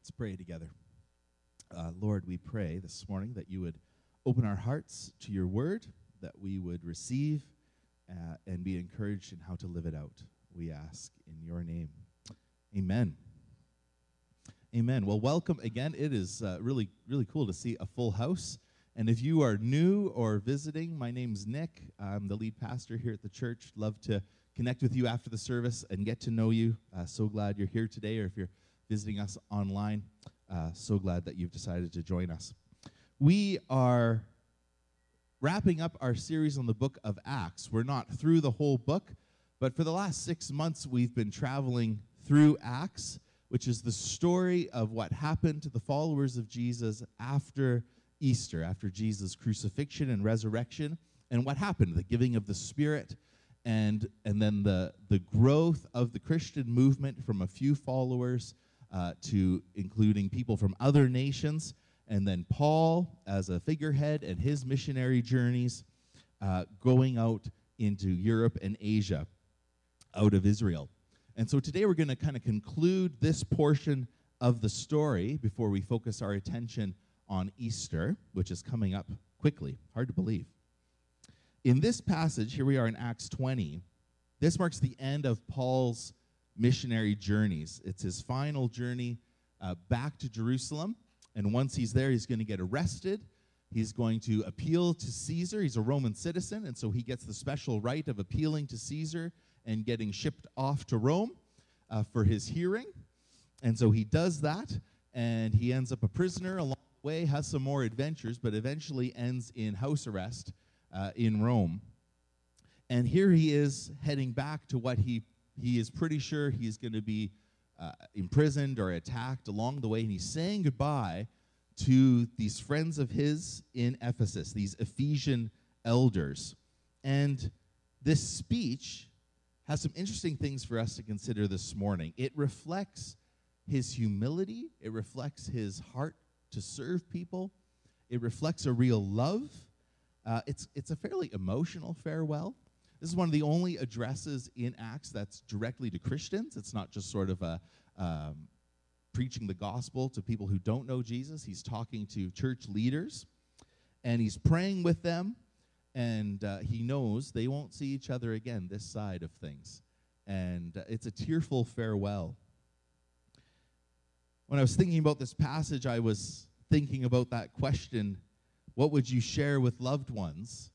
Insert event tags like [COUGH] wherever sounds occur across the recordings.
Let's pray together. Uh, Lord, we pray this morning that you would open our hearts to your word, that we would receive uh, and be encouraged in how to live it out. We ask in your name. Amen. Amen. Well, welcome again. It is uh, really, really cool to see a full house. And if you are new or visiting, my name's Nick. I'm the lead pastor here at the church. Love to connect with you after the service and get to know you. Uh, so glad you're here today, or if you're visiting us online, uh, so glad that you've decided to join us. We are wrapping up our series on the book of Acts. We're not through the whole book, but for the last six months, we've been traveling through Acts, which is the story of what happened to the followers of Jesus after Easter, after Jesus' crucifixion and resurrection, and what happened, the giving of the Spirit, and, and then the, the growth of the Christian movement from a few followers uh, to including people from other nations, and then Paul as a figurehead and his missionary journeys uh, going out into Europe and Asia out of Israel. And so today we're going to kind of conclude this portion of the story before we focus our attention on Easter, which is coming up quickly. Hard to believe. In this passage, here we are in Acts 20, this marks the end of Paul's missionary journeys. It's his final journey uh, back to Jerusalem. And once he's there, he's going to get arrested. He's going to appeal to Caesar. He's a Roman citizen, and so he gets the special right of appealing to Caesar and getting shipped off to Rome uh, for his hearing. And so he does that, and he ends up a prisoner along the way, has some more adventures, but eventually ends in house arrest uh, in Rome. And here he is heading back to what he, he is pretty sure he's going to be uh, imprisoned or attacked along the way. And he's saying goodbye to these friends of his in Ephesus, these Ephesian elders. And this speech has some interesting things for us to consider this morning. It reflects his humility, it reflects his heart to serve people, it reflects a real love. Uh, it's, it's a fairly emotional farewell. This is one of the only addresses in Acts that's directly to Christians. It's not just sort of a um, preaching the gospel to people who don't know Jesus. He's talking to church leaders, and he's praying with them, and uh, he knows they won't see each other again this side of things. And uh, it's a tearful farewell. When I was thinking about this passage, I was thinking about that question what would you share with loved ones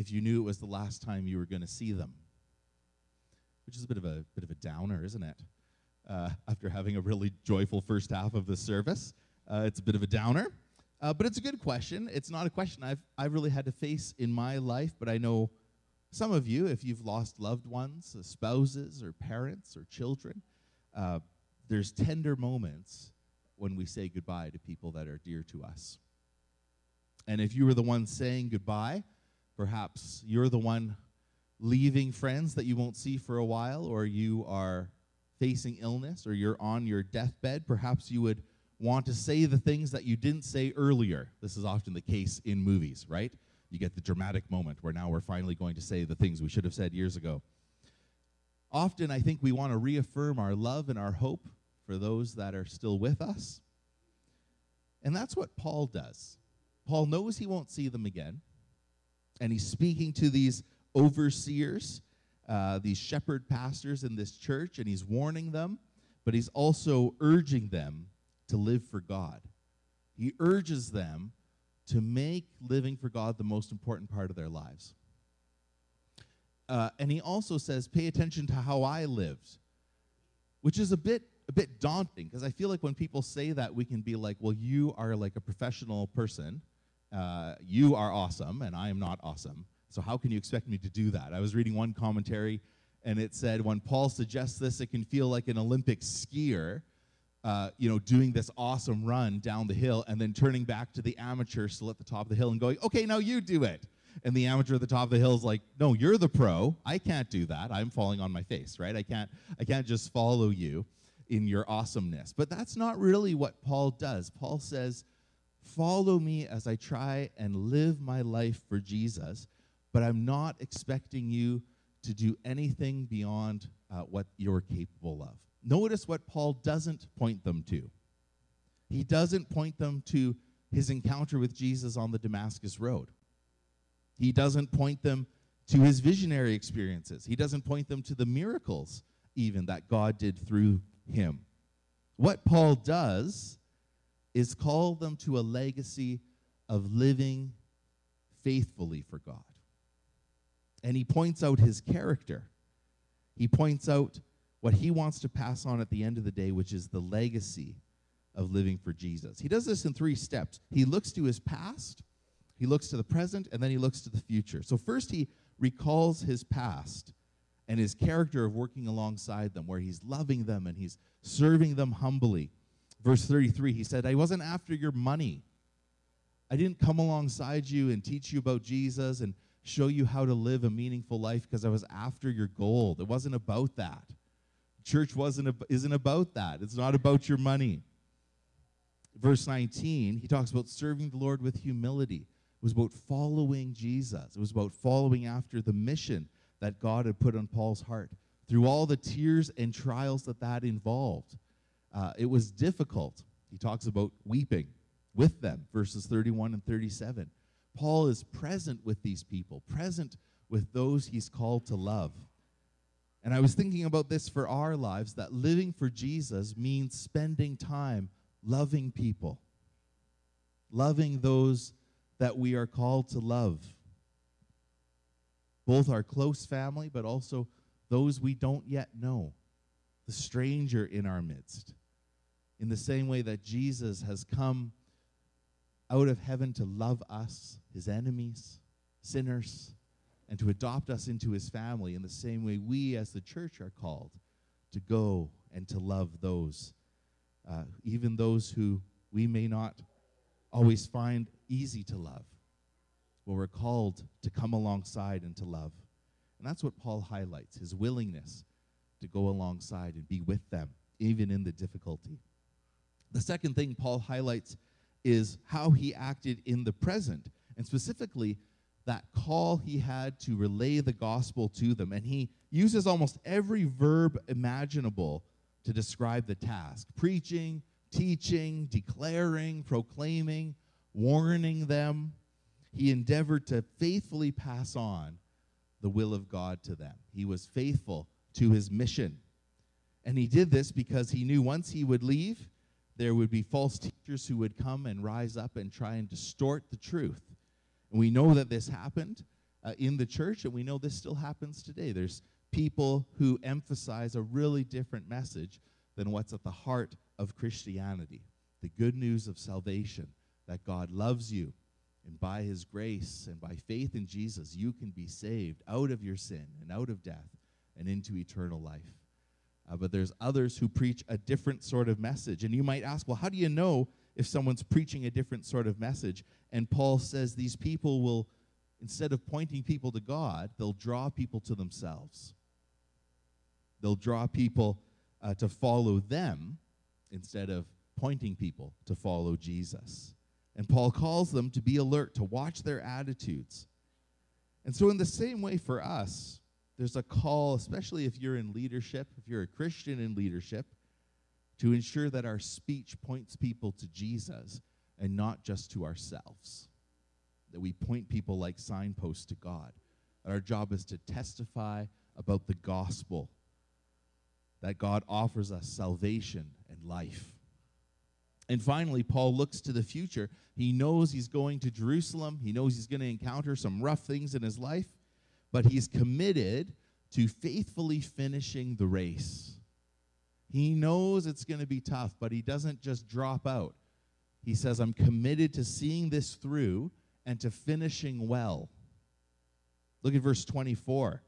if you knew it was the last time you were going to see them? Which is a bit of a bit of a downer, isn't it? Uh, after having a really joyful first half of the service, uh, it's a bit of a downer. Uh, but it's a good question. It's not a question I've I've really had to face in my life, but I know some of you, if you've lost loved ones, uh, spouses or parents or children, uh, there's tender moments when we say goodbye to people that are dear to us. And if you were the one saying goodbye, perhaps you're the one leaving friends that you won't see for a while, or you are facing illness, or you're on your deathbed, perhaps you would want to say the things that you didn't say earlier. This is often the case in movies, right? You get the dramatic moment where now we're finally going to say the things we should have said years ago. Often, I think we want to reaffirm our love and our hope for those that are still with us. And that's what Paul does. Paul knows he won't see them again, and he's speaking to these overseers, uh, these shepherd pastors in this church, and he's warning them, but he's also urging them to live for God. He urges them to make living for God the most important part of their lives. Uh, and he also says, pay attention to how I lived, which is a bit a bit daunting because I feel like when people say that, we can be like, well, you are like a professional person. Uh, you are awesome, and I am not awesome. So how can you expect me to do that? I was reading one commentary, and it said when Paul suggests this, it can feel like an Olympic skier, uh, you know, doing this awesome run down the hill, and then turning back to the amateur still at the top of the hill and going, "Okay, now you do it." And the amateur at the top of the hill is like, "No, you're the pro. I can't do that. I'm falling on my face, right? I can't. I can't just follow you." in your awesomeness. But that's not really what Paul does. Paul says, Follow me as I try and live my life for Jesus, but I'm not expecting you to do anything beyond uh, what you're capable of. Notice what Paul doesn't point them to. He doesn't point them to his encounter with Jesus on the Damascus Road. He doesn't point them to his visionary experiences. He doesn't point them to the miracles, even that God did through him. What Paul does is call them to a legacy of living faithfully for God. And he points out his character. He points out what he wants to pass on at the end of the day, which is the legacy of living for Jesus. He does this in three steps. He looks to his past, he looks to the present, and then he looks to the future. So, first, he recalls his past and his character of working alongside them, where he's loving them and he's serving them humbly. Verse 33, he said, I wasn't after your money. I didn't come alongside you and teach you about Jesus and show you how to live a meaningful life because I was after your gold. It wasn't about that. Church wasn't isn't about that. It's not about your money. Verse 19, he talks about serving the Lord with humility. It was about following Jesus. It was about following after the mission that God had put on Paul's heart through all the tears and trials that that involved. Uh, it was difficult. He talks about weeping with them, verses 31 and 37. Paul is present with these people, present with those he's called to love. And I was thinking about this for our lives that living for Jesus means spending time loving people, loving those that we are called to love. Both our close family, but also those we don't yet know, the stranger in our midst. In the same way that Jesus has come out of heaven to love us, his enemies, sinners, and to adopt us into his family in the same way we as the church are called to go and to love those, uh, even those who we may not always find easy to love. Well, we're called to come alongside and to love. And that's what Paul highlights his willingness to go alongside and be with them, even in the difficulty. The second thing Paul highlights is how he acted in the present, and specifically that call he had to relay the gospel to them. And he uses almost every verb imaginable to describe the task preaching, teaching, declaring, proclaiming, warning them. He endeavored to faithfully pass on the will of God to them. He was faithful to his mission. And he did this because he knew once he would leave, there would be false teachers who would come and rise up and try and distort the truth. And we know that this happened uh, in the church, and we know this still happens today. There's people who emphasize a really different message than what's at the heart of Christianity the good news of salvation, that God loves you, and by his grace and by faith in Jesus, you can be saved out of your sin and out of death and into eternal life. But there's others who preach a different sort of message. And you might ask, well, how do you know if someone's preaching a different sort of message? And Paul says these people will, instead of pointing people to God, they'll draw people to themselves. They'll draw people uh, to follow them instead of pointing people to follow Jesus. And Paul calls them to be alert, to watch their attitudes. And so, in the same way for us, there's a call, especially if you're in leadership, if you're a Christian in leadership, to ensure that our speech points people to Jesus and not just to ourselves. That we point people like signposts to God. That our job is to testify about the gospel, that God offers us salvation and life. And finally, Paul looks to the future. He knows he's going to Jerusalem, he knows he's going to encounter some rough things in his life but he's committed to faithfully finishing the race. He knows it's going to be tough, but he doesn't just drop out. He says, I'm committed to seeing this through and to finishing well. Look at verse 24.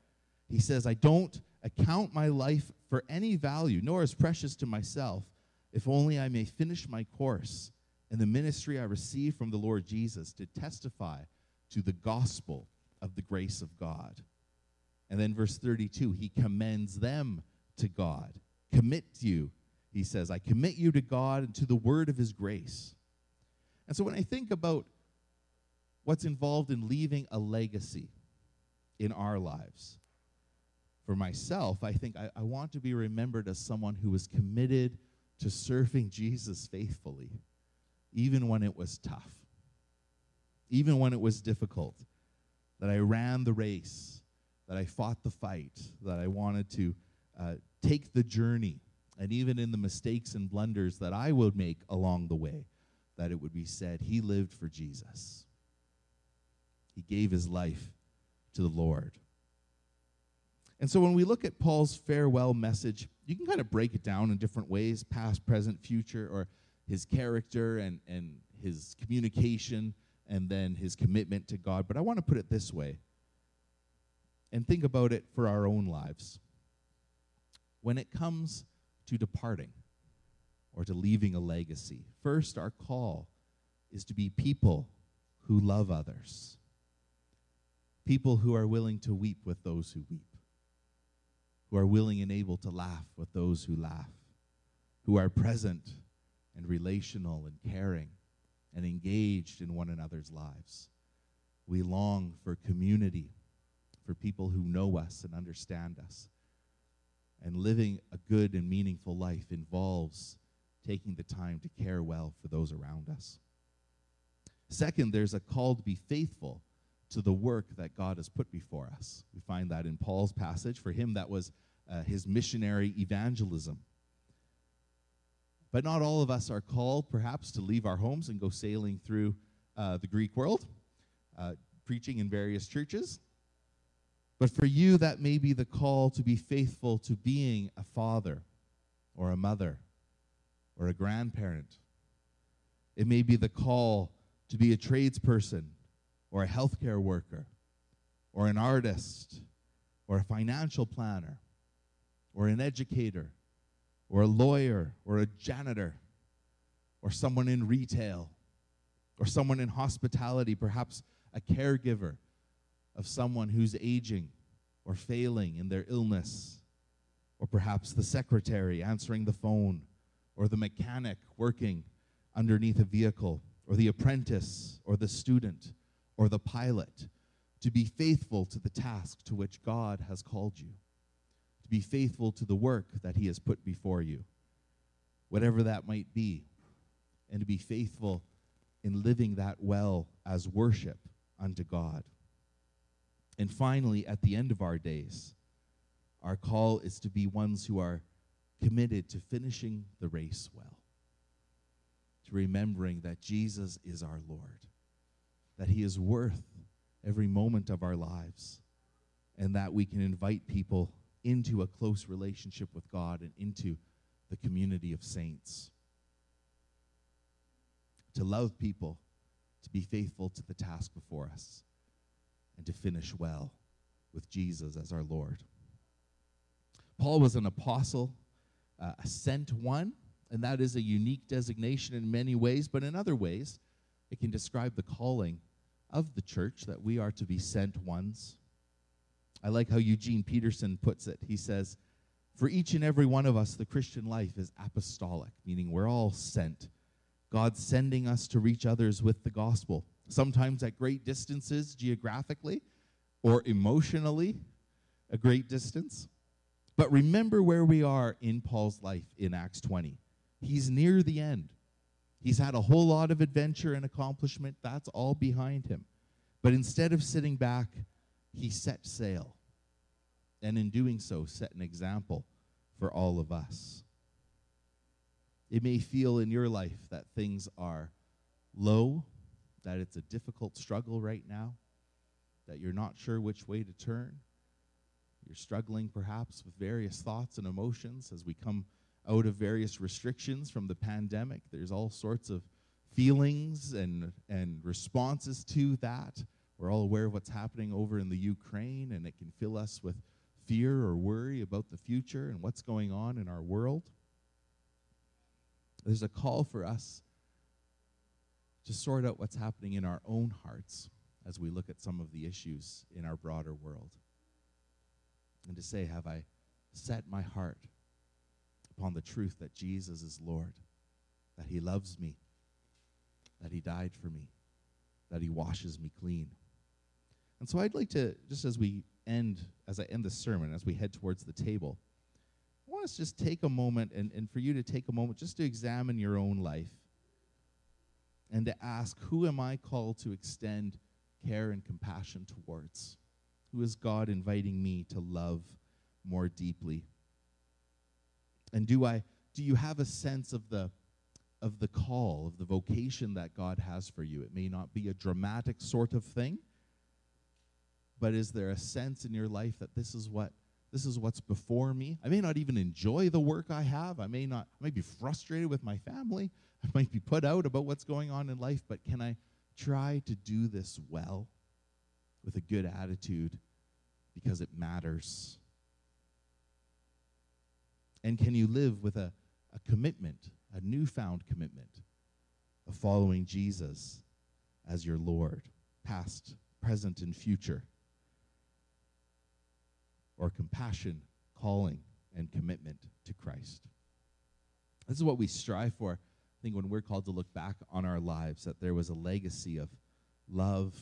He says, I don't account my life for any value, nor as precious to myself, if only I may finish my course and the ministry I receive from the Lord Jesus to testify to the gospel of the grace of God. And then verse 32, he commends them to God. Commit you, he says, I commit you to God and to the word of his grace. And so when I think about what's involved in leaving a legacy in our lives, for myself, I think I, I want to be remembered as someone who was committed to serving Jesus faithfully, even when it was tough, even when it was difficult, that I ran the race, that I fought the fight, that I wanted to uh, take the journey, and even in the mistakes and blunders that I would make along the way, that it would be said, He lived for Jesus. He gave his life to the Lord. And so when we look at Paul's farewell message, you can kind of break it down in different ways past, present, future, or his character and, and his communication, and then his commitment to God. But I want to put it this way and think about it for our own lives. When it comes to departing or to leaving a legacy, first, our call is to be people who love others, people who are willing to weep with those who weep who are willing and able to laugh with those who laugh, who are present and relational and caring and engaged in one another's lives. We long for community, for people who know us and understand us. And living a good and meaningful life involves taking the time to care well for those around us. Second, there's a call to be faithful to the work that God has put before us. We find that in Paul's passage. For him, that was uh, his missionary evangelism. But not all of us are called, perhaps, to leave our homes and go sailing through uh, the Greek world, uh, preaching in various churches. But for you, that may be the call to be faithful to being a father or a mother or a grandparent. It may be the call to be a tradesperson or a healthcare worker or an artist or a financial planner or an educator or a lawyer or a janitor or someone in retail or someone in hospitality, perhaps a caregiver of someone who's aging or failing in their illness, or perhaps the secretary answering the phone, or the mechanic working underneath a vehicle, or the apprentice, or the student, or the pilot, to be faithful to the task to which God has called you be faithful to the work that He has put before you, whatever that might be, and to be faithful in living that well as worship unto God. And finally, at the end of our days, our call is to be ones who are committed to finishing the race well, to remembering that Jesus is our Lord, that He is worth every moment of our lives, and that we can invite people into a close relationship with God and into the community of saints. To love people, to be faithful to the task before us, and to finish well with Jesus as our Lord. Paul was an apostle, uh, a sent one, and that is a unique designation in many ways, but in other ways, it can describe the calling of the church that we are to be sent ones I like how Eugene Peterson puts it. He says, For each and every one of us, the Christian life is apostolic, meaning we're all sent. God sending us to reach others with the gospel, sometimes at great distances geographically or emotionally, a great distance. But remember where we are in Paul's life in Acts 20. He's near the end. He's had a whole lot of adventure and accomplishment. That's all behind him. But instead of sitting back he set sail. And in doing so, set an example for all of us. It may feel in your life that things are low, that it's a difficult struggle right now, that you're not sure which way to turn. You're struggling perhaps with various thoughts and emotions as we come out of various restrictions from the pandemic. There's all sorts of feelings and, and responses to that. We're all aware of what's happening over in the Ukraine, and it can fill us with fear or worry about the future and what's going on in our world. There's a call for us to sort out what's happening in our own hearts as we look at some of the issues in our broader world. And to say, Have I set my heart upon the truth that Jesus is Lord, that He loves me, that He died for me, that He washes me clean? And so I'd like to, just as we end, as I end the sermon, as we head towards the table, I want us to just take a moment and, and for you to take a moment just to examine your own life and to ask, who am I called to extend care and compassion towards? Who is God inviting me to love more deeply? And do I do you have a sense of the of the call, of the vocation that God has for you? It may not be a dramatic sort of thing, but is there a sense in your life that this is what this is what's before me? I may not even enjoy the work I have. I may not I may be frustrated with my family. I might be put out about what's going on in life, but can I try to do this well with a good attitude because it matters? And can you live with a, a commitment, a newfound commitment of following Jesus as your Lord, past, present, and future? Or compassion, calling, and commitment to Christ? This is what we strive for. I think when we're called to look back on our lives, that there was a legacy of love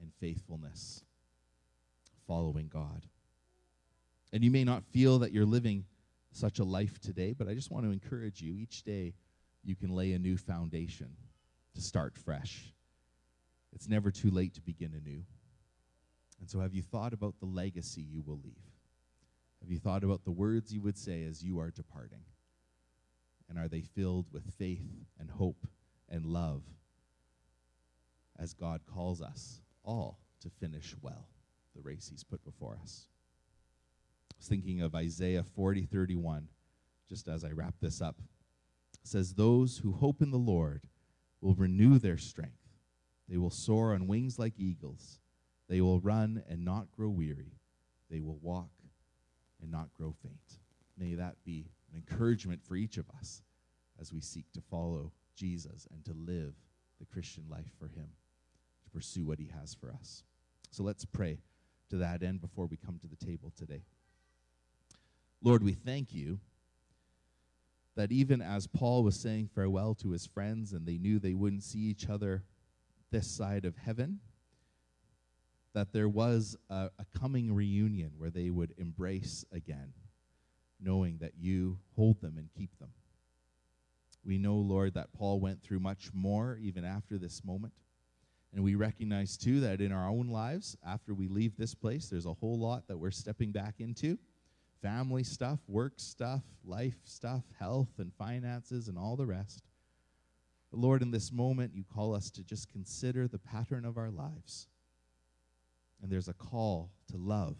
and faithfulness following God. And you may not feel that you're living such a life today, but I just want to encourage you each day you can lay a new foundation to start fresh. It's never too late to begin anew. And so, have you thought about the legacy you will leave? Have you thought about the words you would say as you are departing? And are they filled with faith and hope and love as God calls us all to finish well the race He's put before us? I was thinking of Isaiah 40, 31, just as I wrap this up. It says, Those who hope in the Lord will renew their strength. They will soar on wings like eagles. They will run and not grow weary. They will walk and not grow faint. May that be an encouragement for each of us as we seek to follow Jesus and to live the Christian life for Him, to pursue what He has for us. So let's pray to that end before we come to the table today. Lord, we thank you that even as Paul was saying farewell to his friends and they knew they wouldn't see each other this side of heaven, that there was a, a, coming reunion where they would embrace again, knowing that you hold them and keep them. We know, Lord, that Paul went through much more even after this moment. And we recognize, too, that in our own lives, after we leave this place, there's a whole lot that we're stepping back into family stuff, work stuff, life stuff, health and finances, and all the rest. But Lord, in this moment, you call us to just consider the pattern of our lives. And there's a call to love,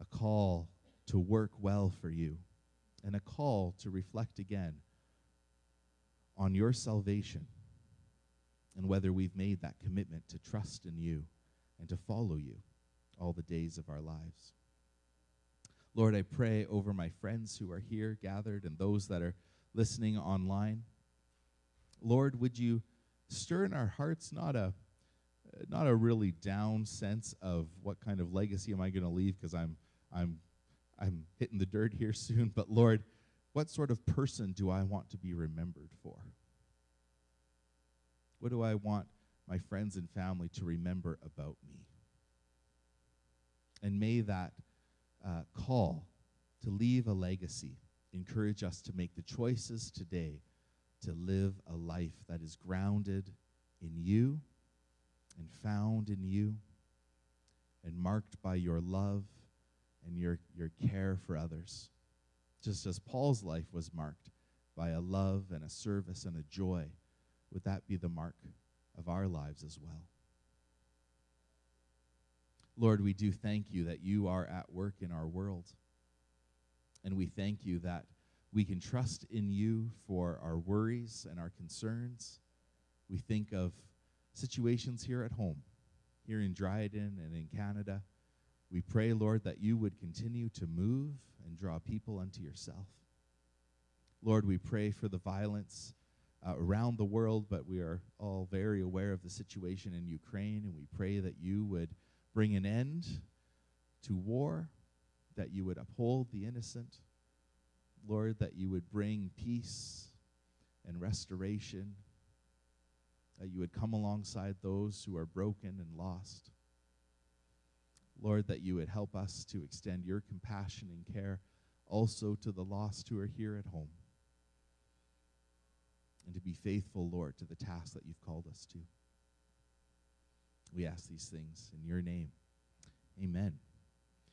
a call to work well for you, and a call to reflect again on your salvation and whether we've made that commitment to trust in you and to follow you all the days of our lives. Lord, I pray over my friends who are here gathered and those that are listening online. Lord, would you stir in our hearts not a not a really down sense of what kind of legacy am I going to leave because I'm I'm I'm hitting the dirt here [LAUGHS] soon, but Lord, what sort of person do I want to be remembered for? What do I want my friends and family to remember about me? And may that uh, call to leave a legacy encourage us to make the choices today to live a life that is grounded in you and found in you and marked by your love and your, your care for others. Just as Paul's life was marked by a love and a service and a joy, would that be the mark of our lives as well? Lord, we do thank you that you are at work in our world. And we thank you that we can trust in you for our worries and our concerns. We think of situations here at home, here in Dryden and in Canada. We pray, Lord, that you would continue to move and draw people unto yourself. Lord, we pray for the violence uh, around the world, but we are all very aware of the situation in Ukraine, and we pray that you would bring an end to war, that you would uphold the innocent. Lord, that you would bring peace and restoration, that you would come alongside those who are broken and lost. Lord, that you would help us to extend your compassion and care also to the lost who are here at home. And to be faithful, Lord, to the task that you've called us to. We ask these things in your name. Amen.